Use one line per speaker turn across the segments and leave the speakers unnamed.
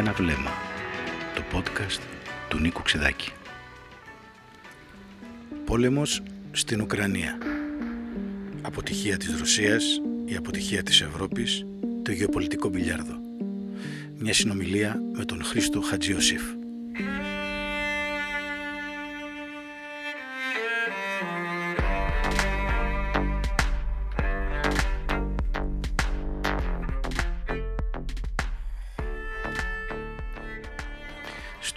είχα ένα βλέμμα. Το podcast του Νίκου Ξεδάκη. Πόλεμος στην Ουκρανία. Αποτυχία της Ρωσίας, η αποτυχία της Ευρώπης, το γεωπολιτικό μπιλιάρδο. Μια συνομιλία με τον Χρήστο Χατζιωσήφ.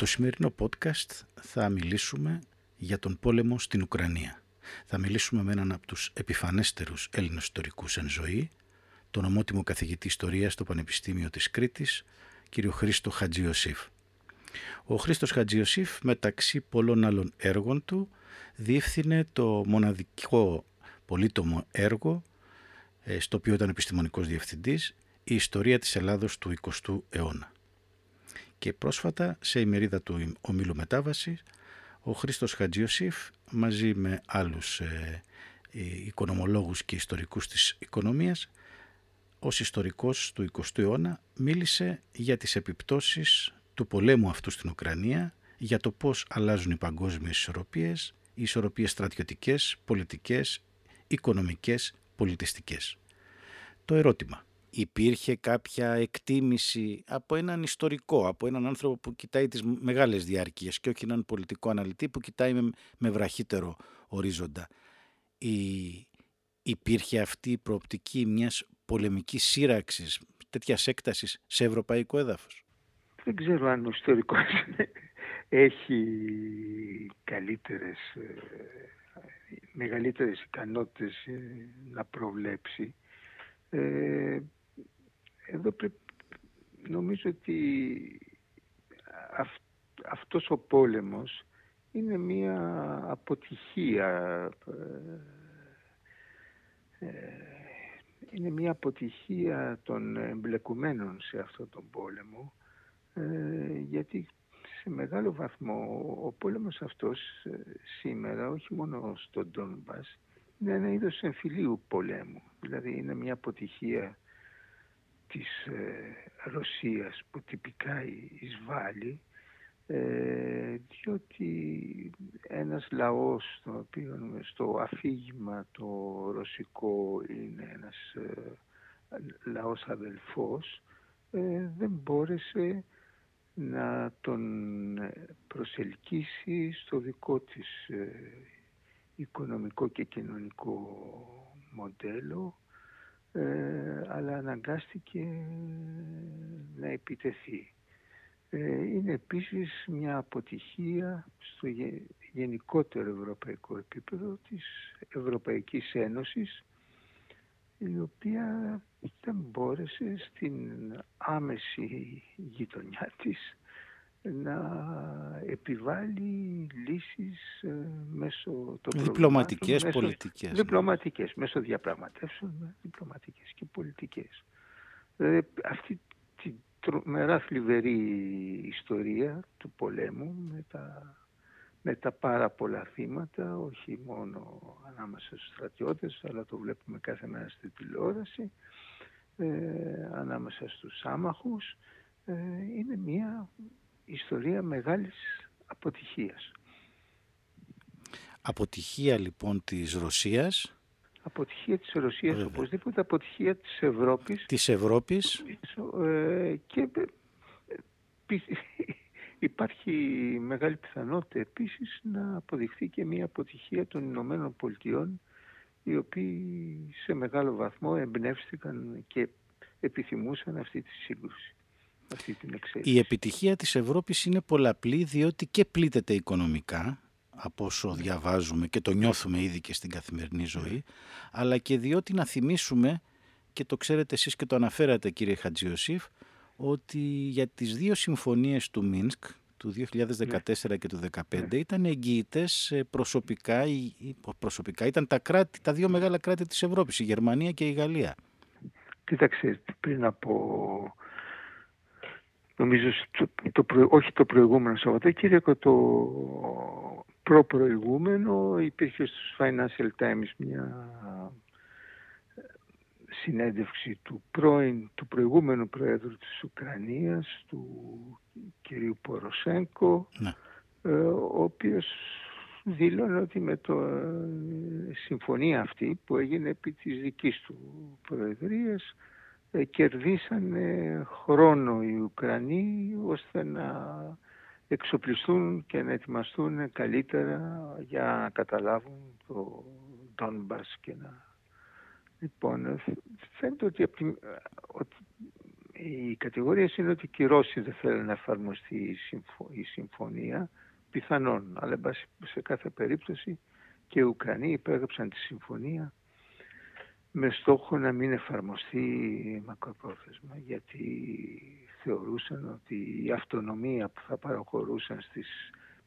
Στο σημερινό podcast θα μιλήσουμε για τον πόλεμο στην Ουκρανία. Θα μιλήσουμε με έναν από τους επιφανέστερους Έλληνες ιστορικούς εν ζωή, τον ομότιμο καθηγητή ιστορίας στο Πανεπιστήμιο της Κρήτης, κύριο Χρήστο Χατζιωσήφ. Ο Χρήστος Χατζιωσήφ, μεταξύ πολλών άλλων έργων του, διεύθυνε το μοναδικό πολύτομο έργο, ε, στο οποίο ήταν επιστημονικός διευθυντής, η ιστορία της Ελλάδος του 20ου αιώνα. Και πρόσφατα, σε ημερίδα του ομίλου μετάβασης, ο Χρήστος Χατζιωσήφ μαζί με άλλους ε, οικονομολόγους και ιστορικούς της οικονομίας ως ιστορικός του 20ου αιώνα μίλησε για τις επιπτώσεις του πολέμου αυτού στην Ουκρανία, για το πώς αλλάζουν οι παγκόσμιες ισορροπίες, οι ισορροπίες στρατιωτικές, πολιτικές, οικονομικές, πολιτιστικές. Το ερώτημα, υπήρχε κάποια εκτίμηση από έναν ιστορικό, από έναν άνθρωπο που κοιτάει τις μεγάλες διάρκειες και όχι έναν πολιτικό αναλυτή που κοιτάει με, με βραχύτερο ορίζοντα. Η, υπήρχε αυτή η προοπτική μιας πολεμικής σύραξης, τέτοιας έκτασης σε ευρωπαϊκό έδαφος;
Δεν ξέρω αν ο ιστορικός έχει καλύτερες, ε, μεγαλύτερες ικανότητες ε, να προβλέψει. Ε, εδώ πρέπει, νομίζω ότι αυτός ο πόλεμος είναι μια αποτυχία ε, είναι μια αποτυχία των εμπλεκομένων σε αυτόν τον πόλεμο ε, γιατί σε μεγάλο βαθμό ο πόλεμος αυτός ε, σήμερα όχι μόνο στον Ντόνμπας είναι ένα είδος εμφυλίου πολέμου. Δηλαδή είναι μια αποτυχία της ε, Ρωσίας που τυπικά εισβάλλει ε, διότι ένας λαός το οποίο στο αφήγημα το ρωσικό είναι ένας ε, λαός αδελφός ε, δεν μπόρεσε να τον προσελκύσει στο δικό της οικονομικό και κοινωνικό μοντέλο ε, αλλά αναγκάστηκε να επιτεθεί. Ε, είναι επίσης μια αποτυχία στο γενικότερο ευρωπαϊκό επίπεδο της Ευρωπαϊκής Ένωσης η οποία δεν μπόρεσε στην άμεση γειτονιά της να επιβάλλει λύσεις ε, μέσω των
διπλωματικές μέσω, πολιτικές.
Ναι. Διπλωματικές, μέσω διαπραγματεύσεων, διπλωματικές και πολιτικές. Δηλαδή αυτή τη τρομερά θλιβερή ιστορία του πολέμου με τα, με τα πάρα πολλά θύματα, όχι μόνο ανάμεσα στους στρατιώτες, αλλά το βλέπουμε κάθε μέρα στη τηλεόραση, ε, ανάμεσα στους άμαχους, ε, είναι μια ιστορία μεγάλης αποτυχίας.
Αποτυχία λοιπόν της Ρωσίας.
Αποτυχία της Ρωσίας, Βέβαια. οπωσδήποτε αποτυχία της Ευρώπης.
Της Ευρώπης.
Ε, και ε, υπάρχει μεγάλη πιθανότητα επίσης να αποδειχθεί και μια αποτυχία των Ηνωμένων Πολιτειών οι οποίοι σε μεγάλο βαθμό εμπνεύστηκαν και επιθυμούσαν αυτή τη σύγκρουση αυτή την
Η επιτυχία της Ευρώπης είναι πολλαπλή διότι και πλήττεται οικονομικά από όσο διαβάζουμε και το νιώθουμε ήδη και στην καθημερινή ζωή αλλά και διότι να θυμίσουμε και το ξέρετε εσείς και το αναφέρατε κύριε Χατζιωσήφ ότι για τις δύο συμφωνίες του Μίνσκ του 2014 και του 2015 ναι. ήταν εγγυητές προσωπικά, προσωπικά ήταν τα, κράτη, τα δύο μεγάλα κράτη της Ευρώπης, η Γερμανία και η Γαλλία.
Κοίταξε, πριν από νομίζω το, όχι το προηγούμενο Σαββατοκύριακο, το προπροηγούμενο υπήρχε στους Financial Times μια συνέντευξη του, πρώην, του προηγούμενου Προέδρου της Ουκρανίας, του κυρίου Ποροσέγκο, ναι. ε, ο οποίος δήλωνε ότι με το ε, συμφωνία αυτή που έγινε επί της δικής του Προεδρίας ε, κερδίσανε χρόνο οι Ουκρανοί ώστε να εξοπλιστούν και να ετοιμαστούν καλύτερα για να καταλάβουν το Ντόνμπας και να... Λοιπόν, φαίνεται ότι, ότι η κατηγορία είναι ότι και οι Ρώσοι δεν θέλουν να εφαρμοστεί η, συμφωνία, πιθανόν, αλλά σε κάθε περίπτωση και οι Ουκρανοί υπέγραψαν τη συμφωνία με στόχο να μην εφαρμοστεί μακροπρόθεσμα γιατί θεωρούσαν ότι η αυτονομία που θα παραχωρούσαν στις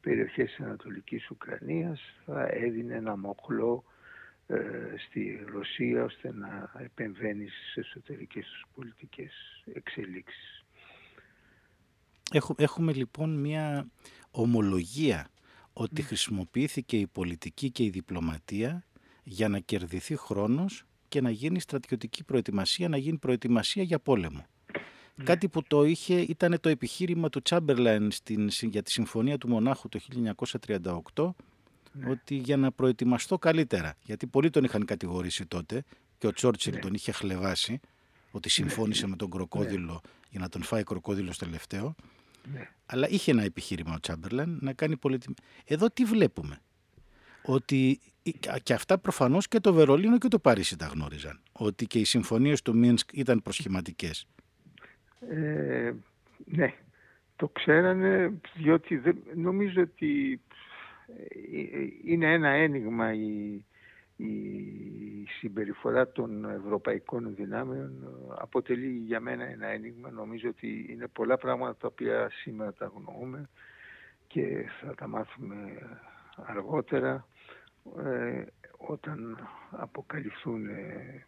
περιοχές της Ανατολικής Ουκρανίας θα έδινε ένα μοχλό ε, στη Ρωσία ώστε να επεμβαίνεις στις εσωτερικές τους πολιτικές εξελίξεις.
Έχουμε λοιπόν μια ομολογία ότι χρησιμοποιήθηκε η πολιτική και η διπλωματία για να κερδιθεί χρόνος και να γίνει στρατιωτική προετοιμασία, να γίνει προετοιμασία για πόλεμο. Ναι. Κάτι που το είχε ήταν το επιχείρημα του Τσάμπερλαϊν στην, για τη Συμφωνία του Μονάχου το 1938 ναι. ότι για να προετοιμαστώ καλύτερα, γιατί πολλοί τον είχαν κατηγορήσει τότε και ο Τσόρτσιλ ναι. τον είχε χλεβάσει ότι συμφώνησε με τον κροκόδιλο για να τον φάει κροκόδιλο τελευταίο. Αλλά είχε ένα επιχείρημα ο Τσάμπερλεν να κάνει πολιτική. Εδώ τι βλέπουμε; Ότι και αυτά προφανώς και το Βερολίνο και το Παρίσι τα γνώριζαν. Ότι και οι συμφωνίες του Μίνσκ ήταν προσχηματικές.
Ε, ναι, το ξέρανε διότι νομίζω ότι ε, είναι ένα ένιγμα η, η συμπεριφορά των ευρωπαϊκών δυνάμεων αποτελεί για μένα ένα ένιγμα. Νομίζω ότι είναι πολλά πράγματα τα οποία σήμερα τα γνωρούμε και θα τα μάθουμε αργότερα ε, όταν αποκαλυφθούν ε,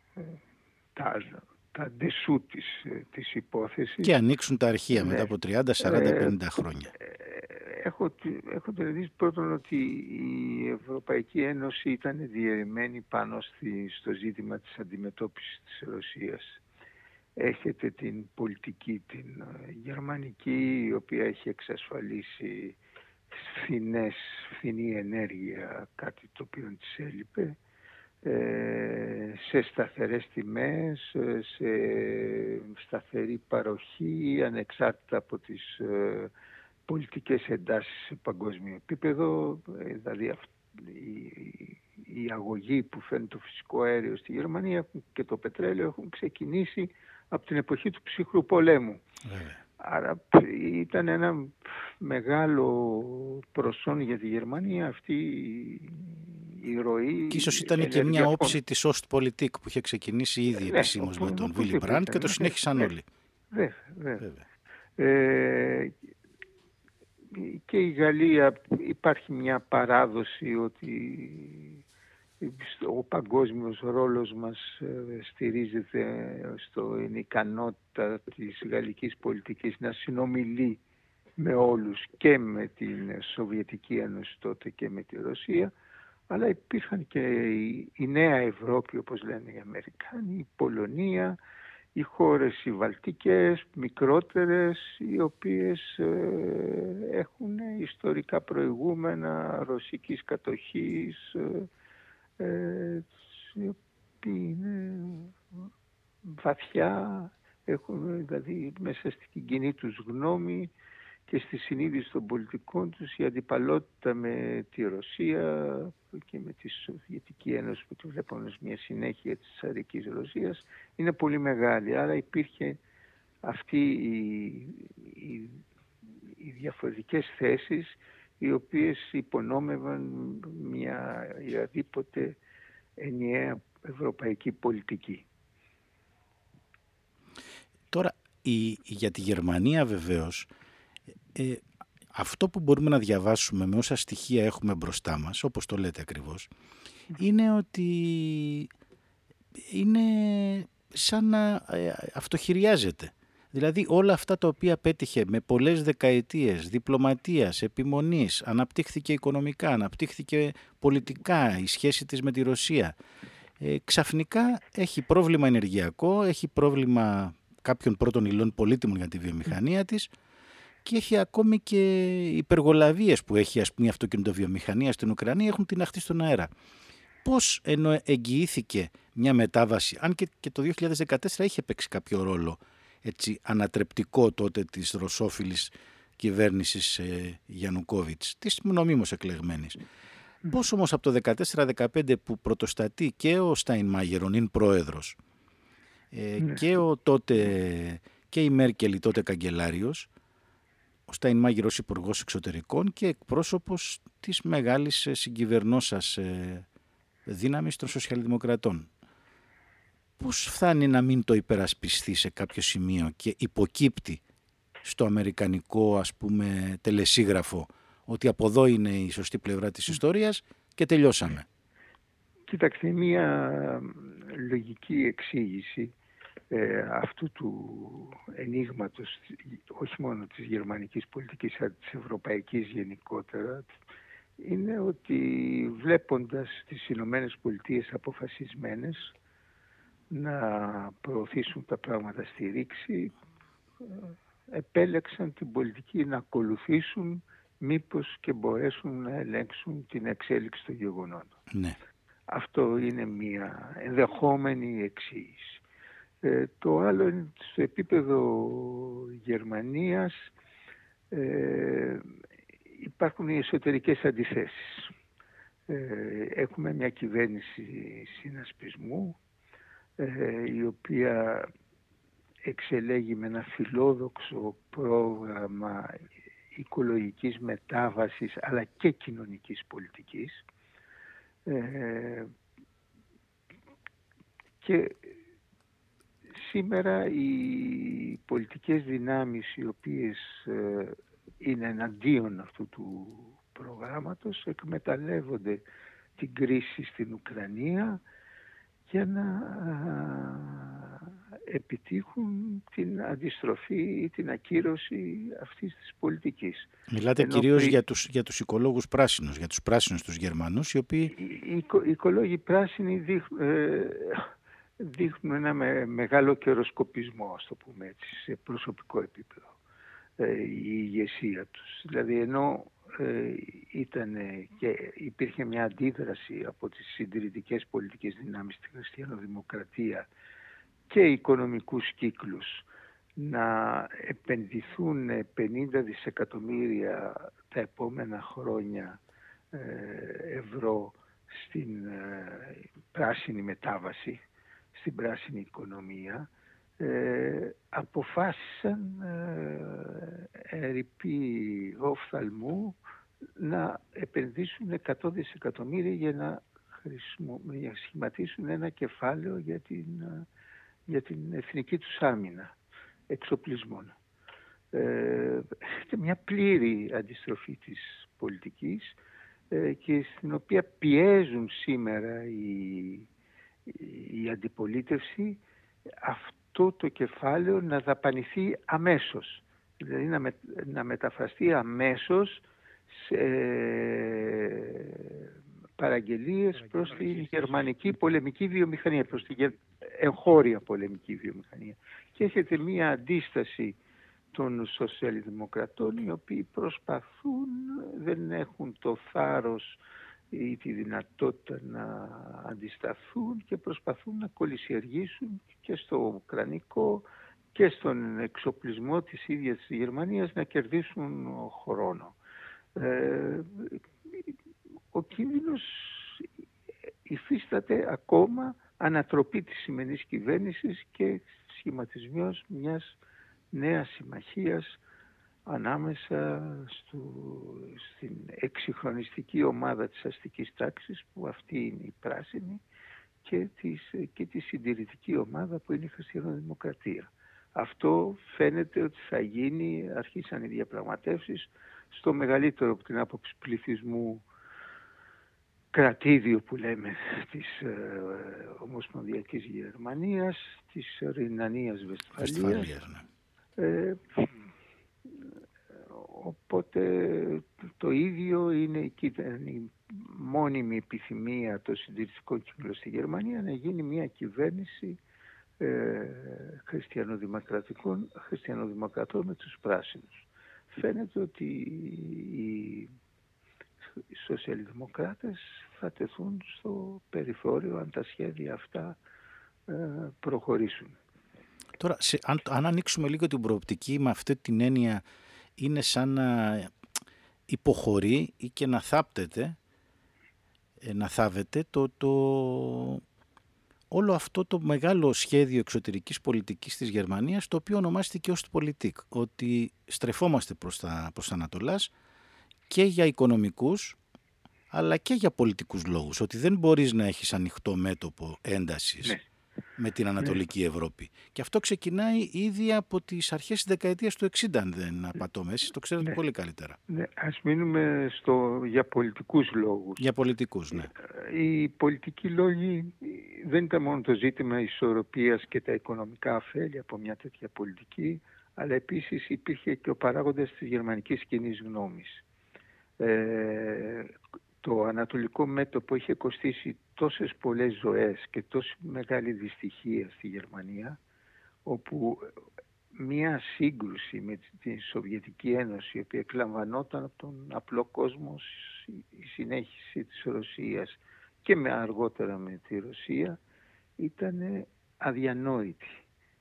τα, τα ντεσού της, της υπόθεσης.
Και ανοίξουν τα αρχεία μετά ναι. από 30, 40, 50 χρόνια
έχω, έχω την πρώτον ότι η Ευρωπαϊκή Ένωση ήταν διαιρεμένη πάνω στη, στο ζήτημα της αντιμετώπισης της Ρωσίας. Έχετε την πολιτική, την ε, γερμανική, η οποία έχει εξασφαλίσει φθηνές, φθηνή ενέργεια, κάτι το οποίο της έλειπε, ε, σε σταθερές τιμές, ε, σε σταθερή παροχή, ανεξάρτητα από τις ε, πολιτικές εντάσεις σε παγκόσμιο επίπεδο, ε, δηλαδή η αγωγή που φέρνει το φυσικό αέριο στη Γερμανία και το πετρέλαιο έχουν ξεκινήσει από την εποχή του ψυχρού πολέμου. Άρα ήταν ένα μεγάλο προσόν για τη Γερμανία αυτή η ροή.
Και ίσως ήταν και μια όψη της Ostpolitik που είχε ξεκινήσει ήδη ναι, επισήμως με τον Βίλι Μπραντ και το συνέχισαν όλοι.
Βέβαια. Ε, και η Γαλλία υπάρχει μια παράδοση ότι ο παγκόσμιος ρόλος μας ε, στηρίζεται στην ικανότητα της γαλλικής πολιτικής να συνομιλεί με όλους και με την Σοβιετική Ένωση τότε και με τη Ρωσία αλλά υπήρχαν και η, Νέα Ευρώπη όπως λένε οι Αμερικάνοι, η Πολωνία, οι χώρες οι βαλτικές, μικρότερες, οι οποίες ε, έχουν ιστορικά προηγούμενα ρωσικής κατοχής, ε, ε, οι οποίοι είναι βαθιά, έχουν δηλαδή μέσα στην κοινή τους γνώμη και στη συνείδηση των πολιτικών τους η αντιπαλότητα με τη Ρωσία και με τη Σοβιετική Ένωση που τη βλέπουμε ως μια συνέχεια της Τσαρικής Ρωσίας είναι πολύ μεγάλη. Άρα υπήρχε αυτή οι, οι, οι διαφορετικές θέσεις οι οποίες υπονόμευαν μια οποιαδήποτε ενιαία ευρωπαϊκή πολιτική.
Τώρα η, για τη Γερμανία βεβαίως ε, αυτό που μπορούμε να διαβάσουμε με όσα στοιχεία έχουμε μπροστά μας, όπως το λέτε ακριβώς, είναι ότι είναι σαν να ε, αυτοχειριάζεται. Δηλαδή όλα αυτά τα οποία πέτυχε με πολλές δεκαετίες διπλωματίας, επιμονής, αναπτύχθηκε οικονομικά, αναπτύχθηκε πολιτικά η σχέση της με τη Ρωσία. ε, ξαφνικά έχει πρόβλημα ενεργειακό, έχει πρόβλημα κάποιων πρώτων υλών πολύτιμων για τη βιομηχανία της και έχει ακόμη και υπεργολαβίες που έχει ας πούμε η αυτοκινητοβιομηχανία στην Ουκρανία έχουν την αχτή στον αέρα. Πώς ενώ εγγυήθηκε μια μετάβαση, αν και, και το 2014 είχε παίξει κάποιο ρόλο έτσι, ανατρεπτικό τότε της ρωσόφιλης κυβέρνησης ε, Γιαννουκόβιτς, της νομίμως εκλεγμένης. Πώς όμως από το 14-15 που πρωτοστατεί και ο Στάιν Μάγερον είναι πρόεδρος ε, ναι. και, ο τότε, και η Μέρκελ τότε καγκελάριος, ο Στάιν Μάγερος υπουργός εξωτερικών και εκπρόσωπος της μεγάλης ε, συγκυβερνώσας ε, δύναμης των σοσιαλδημοκρατών. Πώς φτάνει να μην το υπερασπιστεί σε κάποιο σημείο και υποκύπτει στο αμερικανικό ας πούμε τελεσίγραφο ότι από εδώ είναι η σωστή πλευρά της ιστορίας και τελειώσαμε;
Κοιτάξτε, μία λογική εξήγηση ε, αυτού του ενίγματος, όχι μόνο της γερμανικής πολιτικής, αλλά της ευρωπαϊκής γενικότερα, είναι ότι βλέποντας τις Ηνωμένες Πολιτείες αποφασισμένες να προωθήσουν τα πράγματα στη ρήξη, ε, επέλεξαν την πολιτική να ακολουθήσουν μήπως και μπορέσουν να ελέγξουν την εξέλιξη των γεγονότων.
Ναι.
Αυτό είναι μια ενδεχόμενη εξήγηση. Ε, το άλλο είναι στο επίπεδο Γερμανίας ε, υπάρχουν οι εσωτερικές αντιθέσεις. Ε, έχουμε μια κυβέρνηση συνασπισμού ε, η οποία εξελέγει με ένα φιλόδοξο πρόγραμμα οικολογικής μετάβασης αλλά και κοινωνικής πολιτικής. Ε, και σήμερα οι πολιτικές δυνάμεις οι οποίες ε, είναι εναντίον αυτού του προγράμματος εκμεταλλεύονται την κρίση στην Ουκρανία για να επιτύχουν την αντιστροφή ή την ακύρωση αυτής της πολιτικής.
Μιλάτε Ενώ κυρίως για, τους, για τους οικολόγους πράσινους, για τους πράσινους τους Γερμανούς, οι οποίοι...
Οι, οι οικολόγοι πράσινοι δείχνουν, ε, δείχνουν ένα με, μεγάλο καιροσκοπισμό, ας το πούμε έτσι, σε προσωπικό επίπεδο, ε, η ηγεσία τους. Δηλαδή ενώ ε, ήταν και υπήρχε μια αντίδραση από τις συντηρητικές πολιτικές δυνάμεις στη χριστιανοδημοκρατία και οικονομικούς κύκλους να επενδυθούν 50 δισεκατομμύρια τα επόμενα χρόνια ε, ευρώ στην ε, πράσινη μετάβαση, στην πράσινη οικονομία, ε, αποφάσισαν ε, ερυπή οφθαλμού να επενδύσουν 100 δισεκατομμύρια για να, για σχηματίσουν ένα κεφάλαιο για την, για την εθνική τους άμυνα εξοπλισμών. Ε, μια πλήρη αντιστροφή της πολιτικής ε, και στην οποία πιέζουν σήμερα η, η αντιπολίτευση αυτό το κεφάλαιο να δαπανηθεί αμέσως. Δηλαδή να, με, να μεταφραστεί αμέσως σε παραγγελίες προς τη γερμανική πολεμική βιομηχανία, προς την εγχώρια πολεμική βιομηχανία. Και έχετε μία αντίσταση των σοσιαλδημοκρατών οι οποίοι προσπαθούν, δεν έχουν το θάρρος ή τη δυνατότητα να αντισταθούν και προσπαθούν να κολλησιεργήσουν και στο Ουκρανικό και στον εξοπλισμό της ίδιας της Γερμανίας να κερδίσουν χρόνο. Ε, ο κίνδυνος υφίσταται ακόμα ανατροπή της σημερινής κυβέρνησης και σχηματισμός μιας νέας συμμαχίας ανάμεσα στο, στην εξυγχρονιστική ομάδα της αστικής τάξης που αυτή είναι η πράσινη και, της, και τη συντηρητική ομάδα που είναι η χριστιανοδημοκρατία. Αυτό φαίνεται ότι θα γίνει, αρχίσαν οι διαπραγματεύσεις, στο μεγαλύτερο από την άποψη πληθυσμού κρατήδιο που λέμε της ε, Ομοσπονδιακής Γερμανίας, της Ρινανίας Βεσφαλίας.
Ναι. Ε,
οπότε το ίδιο είναι η, η μόνιμη επιθυμία των συντηρητικών κύκλων στη Γερμανία να γίνει μια κυβέρνηση ε, χριστιανοδημοκρατικών, χριστιανοδημοκρατών με τους πράσινους. Φαίνεται ότι οι οι σοσιαλδημοκράτες θα τεθούν στο περιθώριο αν τα σχέδια αυτά ε, προχωρήσουν.
Τώρα, σε, αν, αν ανοίξουμε λίγο την προοπτική με αυτή την έννοια είναι σαν να υποχωρεί ή και να θάπτεται, ε, να θάβεται το, το, όλο αυτό το μεγάλο σχέδιο εξωτερικής πολιτικής της Γερμανίας το οποίο ονομάστηκε ως πολιτικ, ότι στρεφόμαστε προς τα, προς τα Ανατολάς και για οικονομικούς αλλά και για πολιτικούς λόγους, ότι δεν μπορείς να έχεις ανοιχτό μέτωπο έντασης ναι. Με την Ανατολική Ευρώπη. Και αυτό ξεκινάει ήδη από τις αρχές της δεκαετίας του 60, αν δεν απατώμε. Εσείς το ξέρετε ναι. πολύ καλύτερα.
Ναι, ας μείνουμε στο, για πολιτικούς λόγους.
Για πολιτικούς, ναι.
Οι πολιτικοί λόγοι δεν ήταν μόνο το ζήτημα ισορροπίας και τα οικονομικά αφέλη από μια τέτοια πολιτική, αλλά επίσης υπήρχε και ο παράγοντας της γερμανικής κοινής γνώμης. Ε, το ανατολικό μέτωπο είχε κοστίσει τόσες πολλές ζωές και τόση μεγάλη δυστυχία στη Γερμανία όπου μία σύγκρουση με την Σοβιετική Ένωση η οποία εκλαμβανόταν από τον απλό κόσμο η συνέχιση της Ρωσίας και με αργότερα με τη Ρωσία ήταν αδιανόητη.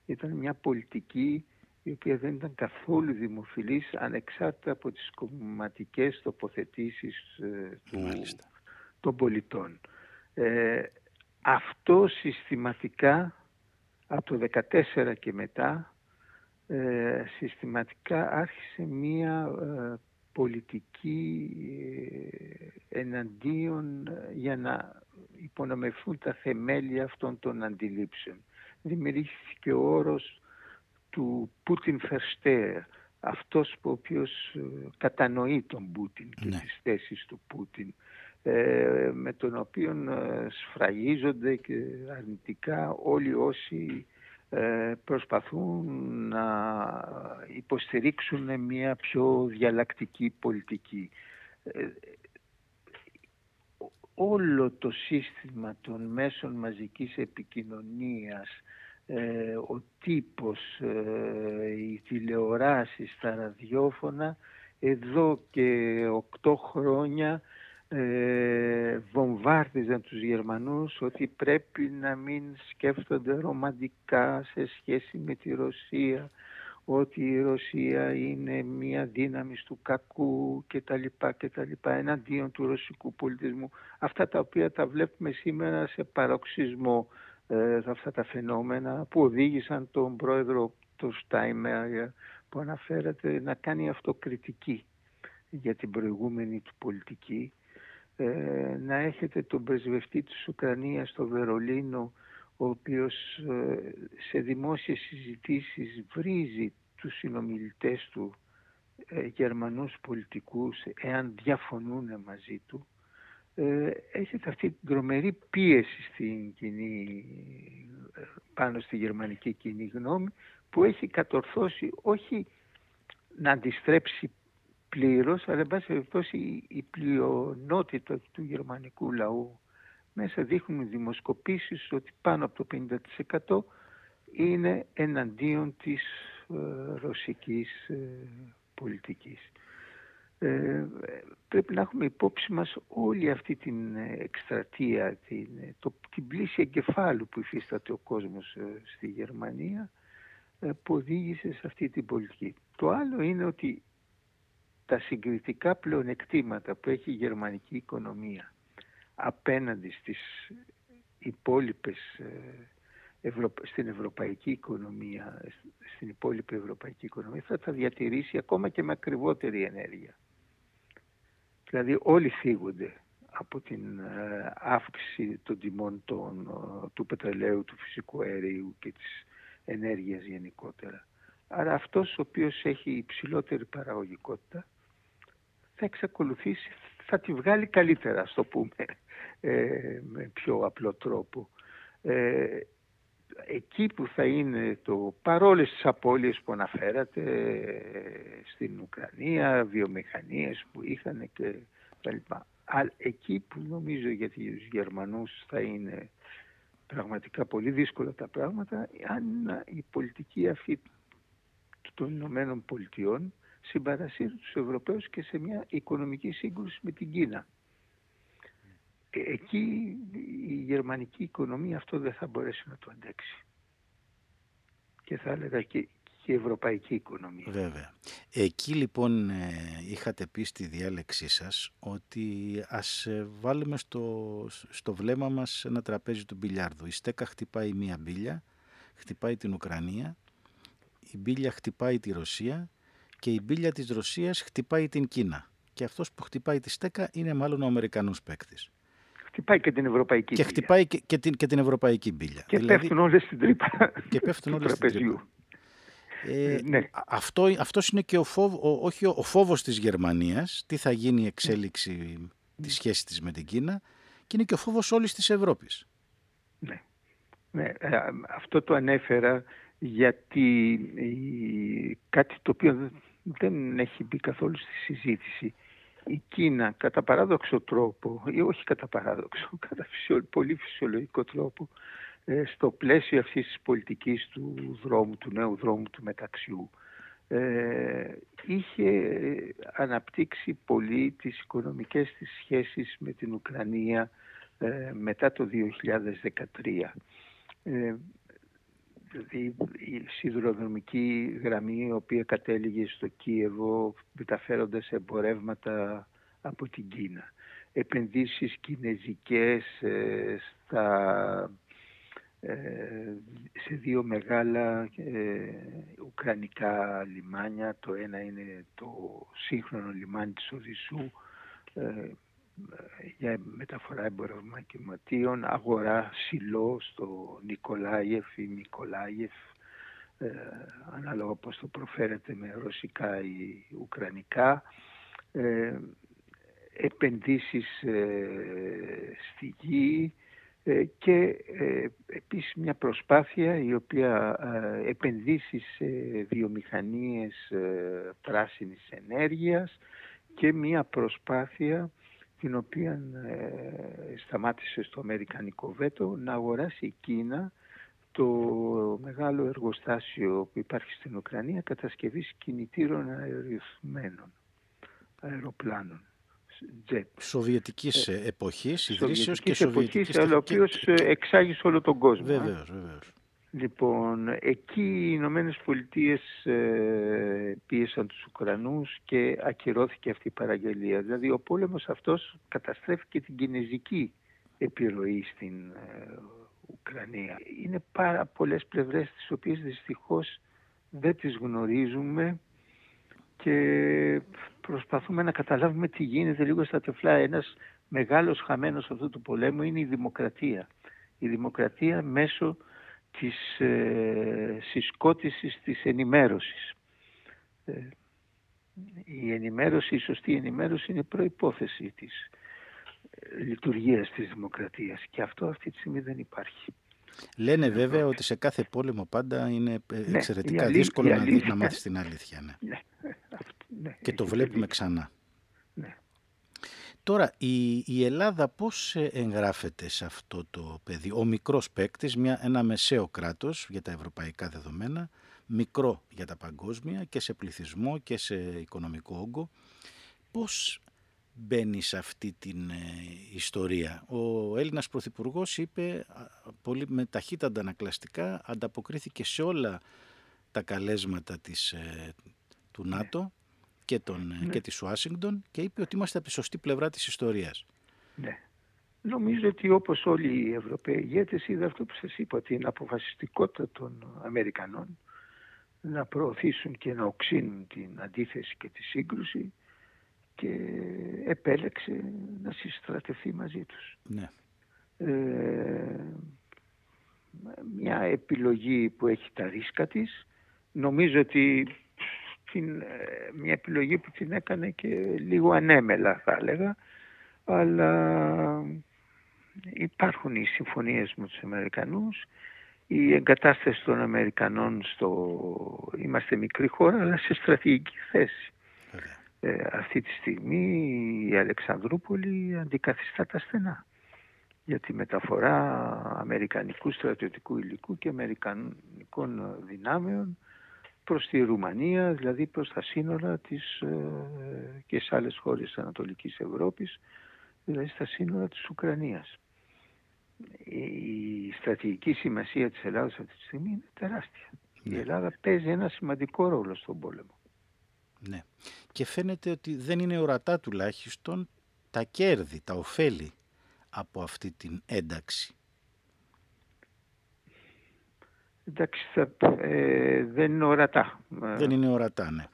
Ήταν μια πολιτική η οποία δεν ήταν καθόλου δημοφιλής ανεξάρτητα από τις κομματικές τοποθετήσεις ε, του, των πολιτών. Ε, αυτό συστηματικά από το 2014 και μετά ε, συστηματικά άρχισε μία ε, πολιτική εναντίον για να υπονομευθούν τα θεμέλια αυτών των αντιλήψεων. Δημιουργήθηκε ο όρος του Πούτιν Φερστέρ, αυτός που ο οποίος ε, κατανοεί τον Πούτιν και ναι. τις θέσεις του Πούτιν, ε, με τον οποίο ε, σφραγίζονται και αρνητικά όλοι όσοι προσπαθούν να υποστηρίξουν μια πιο διαλλακτική πολιτική. Όλο το σύστημα των μέσων μαζικής επικοινωνίας ε, ο τύπος, ε, οι τηλεοράσεις, τα ραδιόφωνα εδώ και οκτώ χρόνια ε, βομβάρδιζαν τους Γερμανούς ότι πρέπει να μην σκέφτονται ρομαντικά σε σχέση με τη Ρωσία ότι η Ρωσία είναι μια δύναμη του κακού και τα λοιπά και τα λοιπά εναντίον του ρωσικού πολιτισμού. Αυτά τα οποία τα βλέπουμε σήμερα σε παροξισμό ε, αυτά τα φαινόμενα που οδήγησαν τον πρόεδρο του Στάιμερ που αναφέρεται να κάνει αυτοκριτική για την προηγούμενη του πολιτική ε, να έχετε τον πρεσβευτή της Ουκρανίας στο Βερολίνο ο οποίος ε, σε δημόσιες συζητήσεις βρίζει τους συνομιλητές του Γερμανούς πολιτικούς εάν διαφωνούν μαζί του. ε, έχετε αυτή την τρομερή πίεση στην κοινή, ε, πάνω στη γερμανική κοινή γνώμη που έχει κατορθώσει όχι να αντιστρέψει πλήρως, αλλά εν πάση περιπτώσει η πλειονότητα του γερμανικού λαού μέσα δείχνουν δημοσκοπήσεις ότι πάνω από το 50% είναι εναντίον της ε, ρωσικής ε, πολιτικής. Ε, πρέπει να έχουμε υπόψη μας όλη αυτή την εκστρατεία, την, το, την πλήση εγκεφάλου που υφίσταται ο κόσμος ε, στη Γερμανία ε, που οδήγησε σε αυτή την πολιτική. Το άλλο είναι ότι τα συγκριτικά πλεονεκτήματα που έχει η γερμανική οικονομία απέναντι στις υπόλοιπες στην ευρωπαϊκή οικονομία, στην υπόλοιπη ευρωπαϊκή οικονομία θα τα διατηρήσει ακόμα και με ακριβότερη ενέργεια. Δηλαδή όλοι φύγονται από την ε, αύξηση των τιμών των, ε, του πετρελαίου, του φυσικού αερίου και της ενέργειας γενικότερα. Άρα αυτός ο οποίος έχει υψηλότερη παραγωγικότητα θα εξακολουθήσει, θα τη βγάλει καλύτερα, στο πούμε, ε, με πιο απλό τρόπο. Εκεί που θα είναι το παρόλες τις απώλειες που αναφέρατε στην Ουκρανία, βιομηχανίες που είχαν και τα λοιπά. Αλλά εκεί που νομίζω για τους Γερμανούς θα είναι πραγματικά πολύ δύσκολα τα πράγματα αν η πολιτική αυτή των Ηνωμένων Πολιτειών συμπαρασύρει τους Ευρωπαίους και σε μια οικονομική σύγκρουση με την Κίνα. Ε, εκεί η γερμανική οικονομία αυτό δεν θα μπορέσει να το αντέξει. Και θα έλεγα και, και η ευρωπαϊκή οικονομία.
Βέβαια. Εκεί λοιπόν ε, είχατε πει στη διάλεξή σας ότι ας ε, βάλουμε στο, στο βλέμμα μας ένα τραπέζι του μπιλιάρδου. Η στέκα χτυπάει μία μπίλια, χτυπάει την Ουκρανία, η μπίλια χτυπάει τη Ρωσία και η μπίλια της Ρωσίας χτυπάει την Κίνα. Και αυτός που χτυπάει τη στέκα είναι μάλλον ο Αμερικανός παίκτης.
Χτυπάει και την ευρωπαϊκή
και χτυπάει και, και, την, και την ευρωπαϊκή μπίλια.
Και δηλαδή, πέφτουν όλες στην τρύπα
και πέφτουν όλες στην τρύπα. Ε, ε, ναι. αυτό, αυτός είναι και ο, φόβ, ο, όχι ο, ο φόβος της Γερμανίας, τι θα γίνει η εξέλιξη mm. της σχέσης της με την Κίνα και είναι και ο φόβος όλης της Ευρώπης.
Ναι. ναι. Ε, αυτό το ανέφερα γιατί κάτι το οποίο δεν έχει μπει καθόλου στη συζήτηση. Η Κίνα κατά παράδοξο τρόπο, ή όχι κατά παράδοξο, κατά πολύ φυσιολογικό τρόπο, ε, στο πλαίσιο αυτής της πολιτικής του δρόμου, του νέου δρόμου του μεταξιού, ε, είχε αναπτύξει πολύ τις οικονομικές της σχέσεις με την Ουκρανία ε, μετά το 2013. Ε, δηλαδή η σιδηροδρομική γραμμή η οποία κατέληγε στο Κίεβο μεταφέροντας εμπορεύματα από την Κίνα. Επενδύσεις κινέζικες ε, στα, ε, σε δύο μεγάλα ε, ουκρανικά λιμάνια. Το ένα είναι το σύγχρονο λιμάνι της Οδυσσού για μεταφορά εμπορευματίων, αγορά σιλό στο Νικολάιεφ ή Νικολάιεφ, ε, ανάλογα πώς το προφέρεται με ρωσικά ή ουκρανικά, ε, επενδύσεις ε, στη γη ε, και ε, επίσης μια προσπάθεια η οποία επενδύσεις σε βιομηχανίες πράσινης ενέργειας και μια προσπάθεια την οποία ε, σταμάτησε στο Αμερικανικό βέτο να αγοράσει η Κίνα το μεγάλο εργοστάσιο που υπάρχει στην Ουκρανία κατασκευής κινητήρων αεριοθμένων αεροπλάνων.
Jet. Σοβιετικής ε, εποχής,
ιδρύσεως και σοβιετικής εποχής, αλλά ο οποίος εξάγει σε όλο τον κόσμο.
Βεβαίως, βεβαίως.
Λοιπόν, εκεί οι Ηνωμένες Πολιτείες ε, πίεσαν τους Ουκρανούς και ακυρώθηκε αυτή η παραγγελία. Δηλαδή ο πόλεμος αυτός καταστρέφει και την κινέζικη επιρροή στην ε, Ουκρανία. Είναι πάρα πολλές πλευρές τις οποίες δυστυχώς δεν τις γνωρίζουμε και προσπαθούμε να καταλάβουμε τι γίνεται λίγο στα τεφλά. Ένας μεγάλος χαμένος αυτού του πολέμου είναι η δημοκρατία. Η δημοκρατία μέσω της ε, συσκότησης της ενημέρωσης. Ε, η ενημέρωση, η σωστή ενημέρωση είναι προϋπόθεση της ε, λειτουργίας της δημοκρατίας και αυτό αυτή τη στιγμή δεν υπάρχει.
Λένε βέβαια ότι σε κάθε πόλεμο πάντα είναι ε, ναι, εξαιρετικά δύσκολο να, να μάθεις την αλήθεια. Ναι. ναι. ναι και το βλέπουμε ξανά. Ναι. Τώρα, η, η Ελλάδα πώς ε, εγγράφεται σε αυτό το πεδίο; Ο μικρός παίκτης, μια, ένα μεσαίο κράτος για τα ευρωπαϊκά δεδομένα, μικρό για τα παγκόσμια και σε πληθυσμό και σε οικονομικό όγκο. Πώς μπαίνει σε αυτή την ε, ιστορία; Ο Έλληνας Πρωθυπουργός είπε πολύ με ταχύτατα ανακλαστικά, ανταποκρίθηκε σε όλα τα καλέσματα της, ε, του ναι. ΝΑΤΟ και, τον, ναι. και της Ουάσιγκτον και είπε ότι είμαστε από τη σωστή πλευρά της ιστορίας.
Ναι. Νομίζω ότι όπως όλοι οι Ευρωπαίοι ηγέτες είδα αυτό που σας είπα, την αποφασιστικότητα των Αμερικανών να προωθήσουν και να οξύνουν την αντίθεση και τη σύγκρουση και επέλεξε να συστρατευτεί μαζί τους.
Ναι.
Ε, μια επιλογή που έχει τα ρίσκα της. Νομίζω ότι την, ε, μια επιλογή που την έκανε και λίγο ανέμελα θα έλεγα αλλά υπάρχουν οι συμφωνίες με τους Αμερικανούς η εγκατάσταση των Αμερικανών στο... Είμαστε μικρή χώρα, αλλά σε στρατηγική θέση. Ε, αυτή τη στιγμή η Αλεξανδρούπολη αντικαθιστά τα στενά για τη μεταφορά αμερικανικού στρατιωτικού υλικού και αμερικανικών δυνάμεων προς τη Ρουμανία, δηλαδή προς τα σύνορα της, ε, και σε άλλες χώρες της Ανατολικής Ευρώπης, δηλαδή στα σύνορα της Ουκρανίας. Η στρατηγική σημασία της Ελλάδας αυτή τη στιγμή είναι τεράστια. Η ναι. Ελλάδα παίζει ένα σημαντικό ρόλο στον πόλεμο.
Ναι. Και φαίνεται ότι δεν είναι ορατά τουλάχιστον τα κέρδη, τα ωφέλη από αυτή την ένταξη.
Εντάξει, ε, δεν είναι ορατά.
Δεν είναι ορατά, ναι.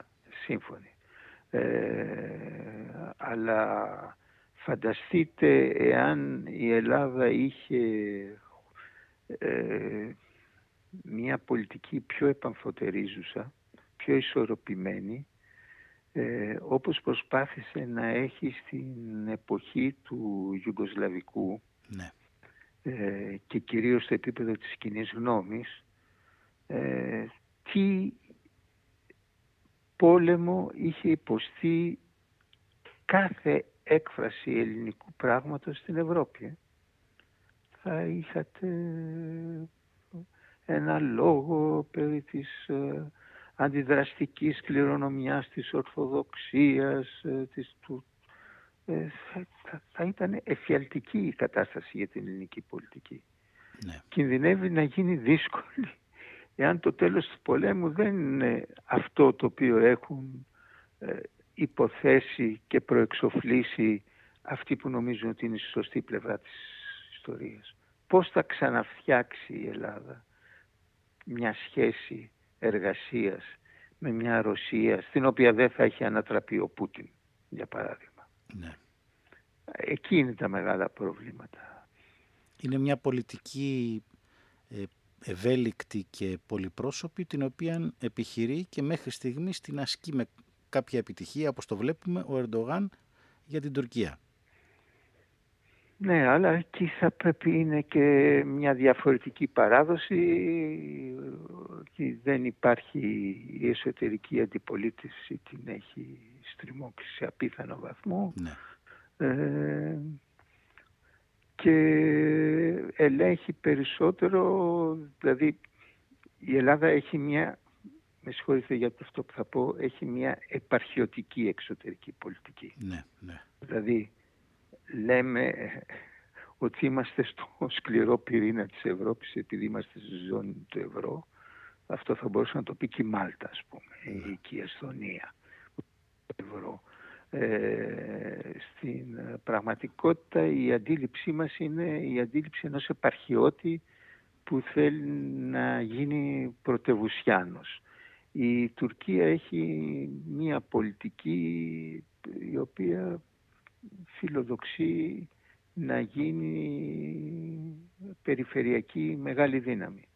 Σύμφωνοι. Ε, αλλά φανταστείτε εάν η Ελλάδα είχε ε, μια πολιτική πιο επαμφωτερίζουσα, πιο ισορροπημένη, ε, όπως προσπάθησε να έχει στην εποχή του Ιουγκοσλαβικού ναι. ε, και κυρίως στο επίπεδο της κοινής γνώμης, ε, τι πόλεμο είχε υποστεί κάθε έκφραση ελληνικού πράγματος στην Ευρώπη. Ε; Θα είχατε ένα λόγο περί της ε, αντιδραστικής κληρονομιάς της Ορθοδοξίας, ε, της, του, ε, θα, θα, ήταν εφιαλτική η κατάσταση για την ελληνική πολιτική. Ναι. Κινδυνεύει να γίνει δύσκολη εάν το τέλος του πολέμου δεν είναι αυτό το οποίο έχουν ε, υποθέσει και προεξοφλήσει αυτοί που νομίζουν ότι είναι στη σωστή πλευρά της ιστορίας. Πώς θα ξαναφτιάξει η Ελλάδα μια σχέση εργασίας με μια Ρωσία στην οποία δεν θα έχει ανατραπεί ο Πούτιν, για παράδειγμα. Ναι. Εκεί είναι τα μεγάλα προβλήματα.
Είναι μια πολιτική ε, ευέλικτη και πολυπρόσωπη την οποία επιχειρεί και μέχρι στιγμής την ασκεί με κάποια επιτυχία όπως το βλέπουμε ο Ερντογάν για την Τουρκία.
Ναι, αλλά εκεί θα πρέπει είναι και μια διαφορετική παράδοση και δεν υπάρχει η εσωτερική αντιπολίτευση την έχει στριμώξει σε απίθανο βαθμό ναι. ε, και ελέγχει περισσότερο, δηλαδή η Ελλάδα έχει μια, με συγχωρείτε για αυτό που θα πω, έχει μια επαρχιωτική εξωτερική πολιτική.
Ναι, ναι.
Δηλαδή λέμε ότι είμαστε στο σκληρό πυρήνα της Ευρώπης επειδή είμαστε στη ζώνη του ευρώ. Αυτό θα μπορούσε να το πει και η Μάλτα, ας πούμε, ή και η Εσθονία. Ευρώ. Ε, στην πραγματικότητα η αντίληψή μας είναι η αντίληψη ενός επαρχιώτη που θέλει να γίνει πρωτευουσιάνος. Η Τουρκία έχει μία πολιτική η οποία φιλοδοξεί να γίνει περιφερειακή μεγάλη δύναμη.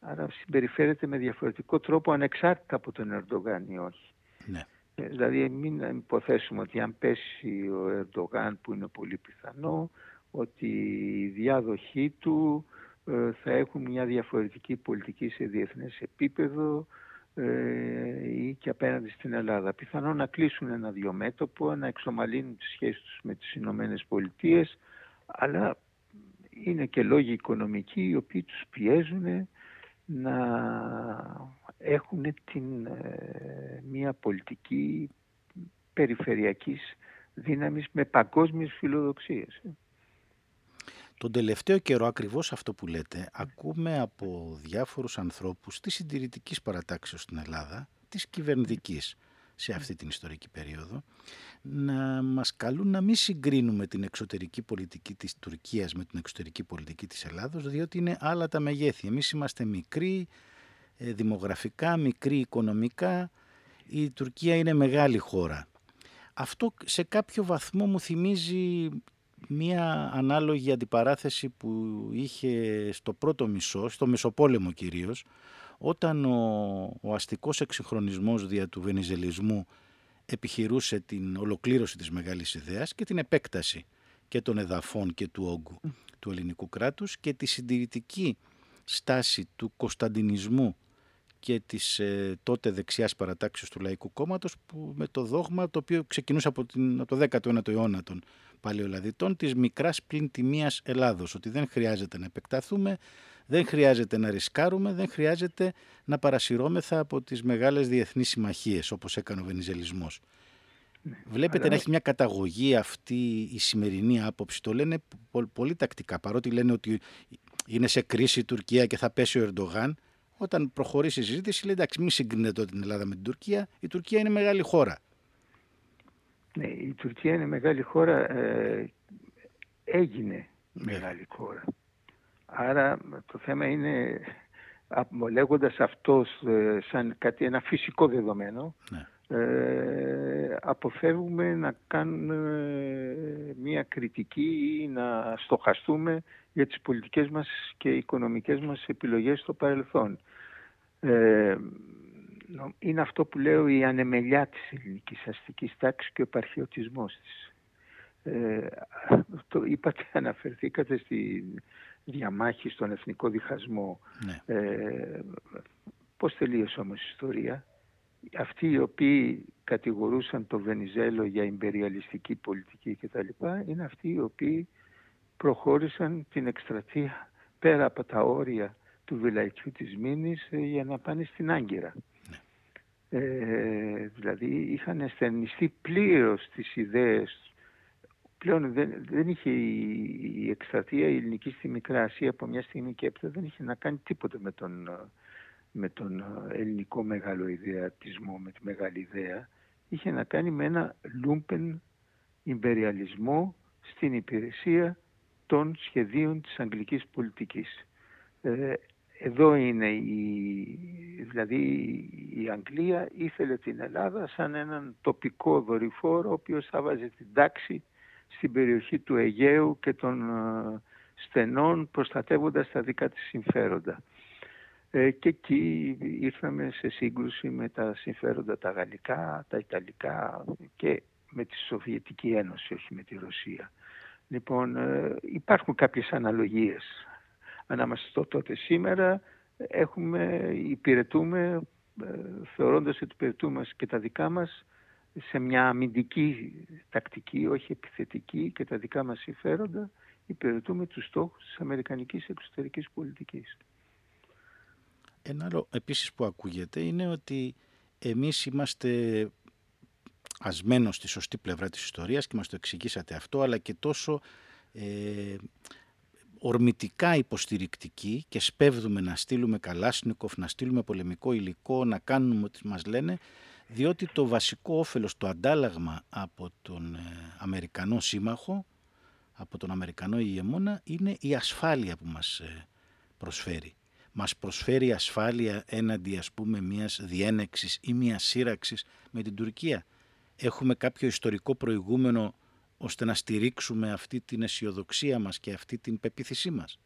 Άρα συμπεριφέρεται με διαφορετικό τρόπο ανεξάρτητα από τον Ερντογάν ή όχι. Ναι. Ε, δηλαδή μην υποθέσουμε ότι αν πέσει ο Ερντογάν που είναι πολύ πιθανό ότι οι διάδοχοί του ε, θα έχουν μια διαφορετική πολιτική σε διεθνές επίπεδο ε, ή και απέναντι στην Ελλάδα. Πιθανόν να κλείσουν ένα-δυο μέτωπο, να εξομαλύνουν τις σχέσεις τους με τις Ηνωμένες Πολιτείες, αλλά είναι και λόγοι οικονομικοί οι οποίοι τους πιέζουν να έχουν την, ε, μια πολιτική περιφερειακής δύναμης με παγκόσμιες φιλοδοξίες.
Τον τελευταίο καιρό ακριβώς αυτό που λέτε ακούμε από διάφορους ανθρώπους της συντηρητικής παρατάξεως στην Ελλάδα, της κυβερνητικής σε αυτή την ιστορική περίοδο, να μας καλούν να μην συγκρίνουμε την εξωτερική πολιτική της Τουρκίας με την εξωτερική πολιτική της Ελλάδος, διότι είναι άλλα τα μεγέθη. Εμείς είμαστε μικροί, ε, δημογραφικά, μικροί οικονομικά, η Τουρκία είναι μεγάλη χώρα. Αυτό σε κάποιο βαθμό μου θυμίζει μία ανάλογη αντιπαράθεση που είχε στο πρώτο μισό, στο Μεσοπόλεμο κυρίως, όταν ο, ο αστικός εξυγχρονισμός δια του βενιζελισμού επιχειρούσε την ολοκλήρωση της μεγάλης ιδέας και την επέκταση και των εδαφών και του όγκου του ελληνικού κράτους και τη συντηρητική στάση του Κωνσταντινισμού και της ε, τότε δεξιάς παρατάξεως του Λαϊκού Κόμματος που με το δόγμα το οποίο ξεκινούσε από, την, από το 19ο αιώνα των παλαιολαδιτών της μικράς πλην τιμίας Ελλάδος ότι δεν χρειάζεται να επεκταθούμε, δεν χρειάζεται να ρισκάρουμε, δεν χρειάζεται να παρασυρώμεθα από τις μεγάλες διεθνείς συμμαχίες όπως έκανε ο Βενιζελισμός. Ναι, Βλέπετε να έχει μια καταγωγή αυτή η σημερινή άποψη. Το λένε πολύ, τακτικά παρότι λένε ότι είναι σε κρίση η Τουρκία και θα πέσει ο Ερντογάν. Όταν προχωρήσει η συζήτηση λέει εντάξει μην συγκρίνετε την Ελλάδα με την Τουρκία. Η Τουρκία είναι μεγάλη χώρα.
Ναι, η Τουρκία είναι μεγάλη χώρα. Ε, έγινε ναι. μεγάλη χώρα. Άρα το θέμα είναι λέγοντας αυτός ε, σαν κάτι ένα φυσικό δεδομένο ναι. ε, αποφεύγουμε να κάνουμε μία κριτική ή να στοχαστούμε για τις πολιτικές μας και οικονομικές μας επιλογές στο παρελθόν. Ε, είναι αυτό που λέω η ανεμελιά της ελληνικής αστικής τάξης και ο επαρχιωτισμός της. Ε, το είπατε, αναφερθήκατε στη διαμάχη στον εθνικό διχασμό. Ναι. Ε, πώς τελείωσε όμως η ιστορία; Αυτοί οι οποίοι κατηγορούσαν το Βενιζέλο για ιμπεριαλιστική πολιτική κτλ. είναι αυτοί οι οποίοι προχώρησαν την εκστρατεία πέρα από τα όρια του Βιλαϊκού της Μήνης ε, για να πάνε στην Άγκυρα. Ναι. Ε, δηλαδή είχαν αισθενιστεί πλήρως τις ιδέες πλέον δεν, δεν είχε η, η εκστρατεία η ελληνική στη Μικρά Ασία από μια στιγμή και έπειτα δεν είχε να κάνει τίποτα με τον, με τον ελληνικό μεγάλο ιδεατισμό, με τη μεγάλη ιδέα. Είχε να κάνει με ένα λούμπεν ιμπεριαλισμό στην υπηρεσία των σχεδίων της αγγλικής πολιτικής. Ε, εδώ είναι η, δηλαδή η Αγγλία ήθελε την Ελλάδα σαν έναν τοπικό δορυφόρο ο οποίος θα βάζει την τάξη στην περιοχή του Αιγαίου και των ε, στενών προστατεύοντας τα δικά της συμφέροντα. Ε, και εκεί ήρθαμε σε σύγκρουση με τα συμφέροντα τα γαλλικά, τα ιταλικά και με τη Σοβιετική Ένωση, όχι με τη Ρωσία. Λοιπόν, ε, υπάρχουν κάποιες αναλογίες ανάμεσα στο τότε σήμερα. Έχουμε, υπηρετούμε, θεωρώντας ότι υπηρετούμε και τα δικά μας σε μια αμυντική τακτική, όχι επιθετική και τα δικά μας συμφέροντα, υπηρετούμε τους στόχους της αμερικανικής εξωτερικής πολιτικής.
Ένα άλλο επίσης που ακούγεται είναι ότι εμείς είμαστε ασμένος στη σωστή πλευρά της ιστορίας και μας το εξηγήσατε αυτό, αλλά και τόσο ε, ορμητικά υποστηρικτικοί και σπέβδουμε να στείλουμε καλάσνικοφ, να στείλουμε πολεμικό υλικό, να κάνουμε ό,τι μας λένε, διότι το βασικό όφελος, το αντάλλαγμα από τον ε, Αμερικανό σύμμαχο, από τον Αμερικανό ηγεμόνα, είναι η ασφάλεια που μας ε, προσφέρει. Μας προσφέρει ασφάλεια έναντι ας πούμε μιας διένεξης ή μιας σύραξης με την Τουρκία. Έχουμε κάποιο ιστορικό προηγούμενο ώστε να στηρίξουμε αυτή την αισιοδοξία μας και αυτή την πεποίθησή μας;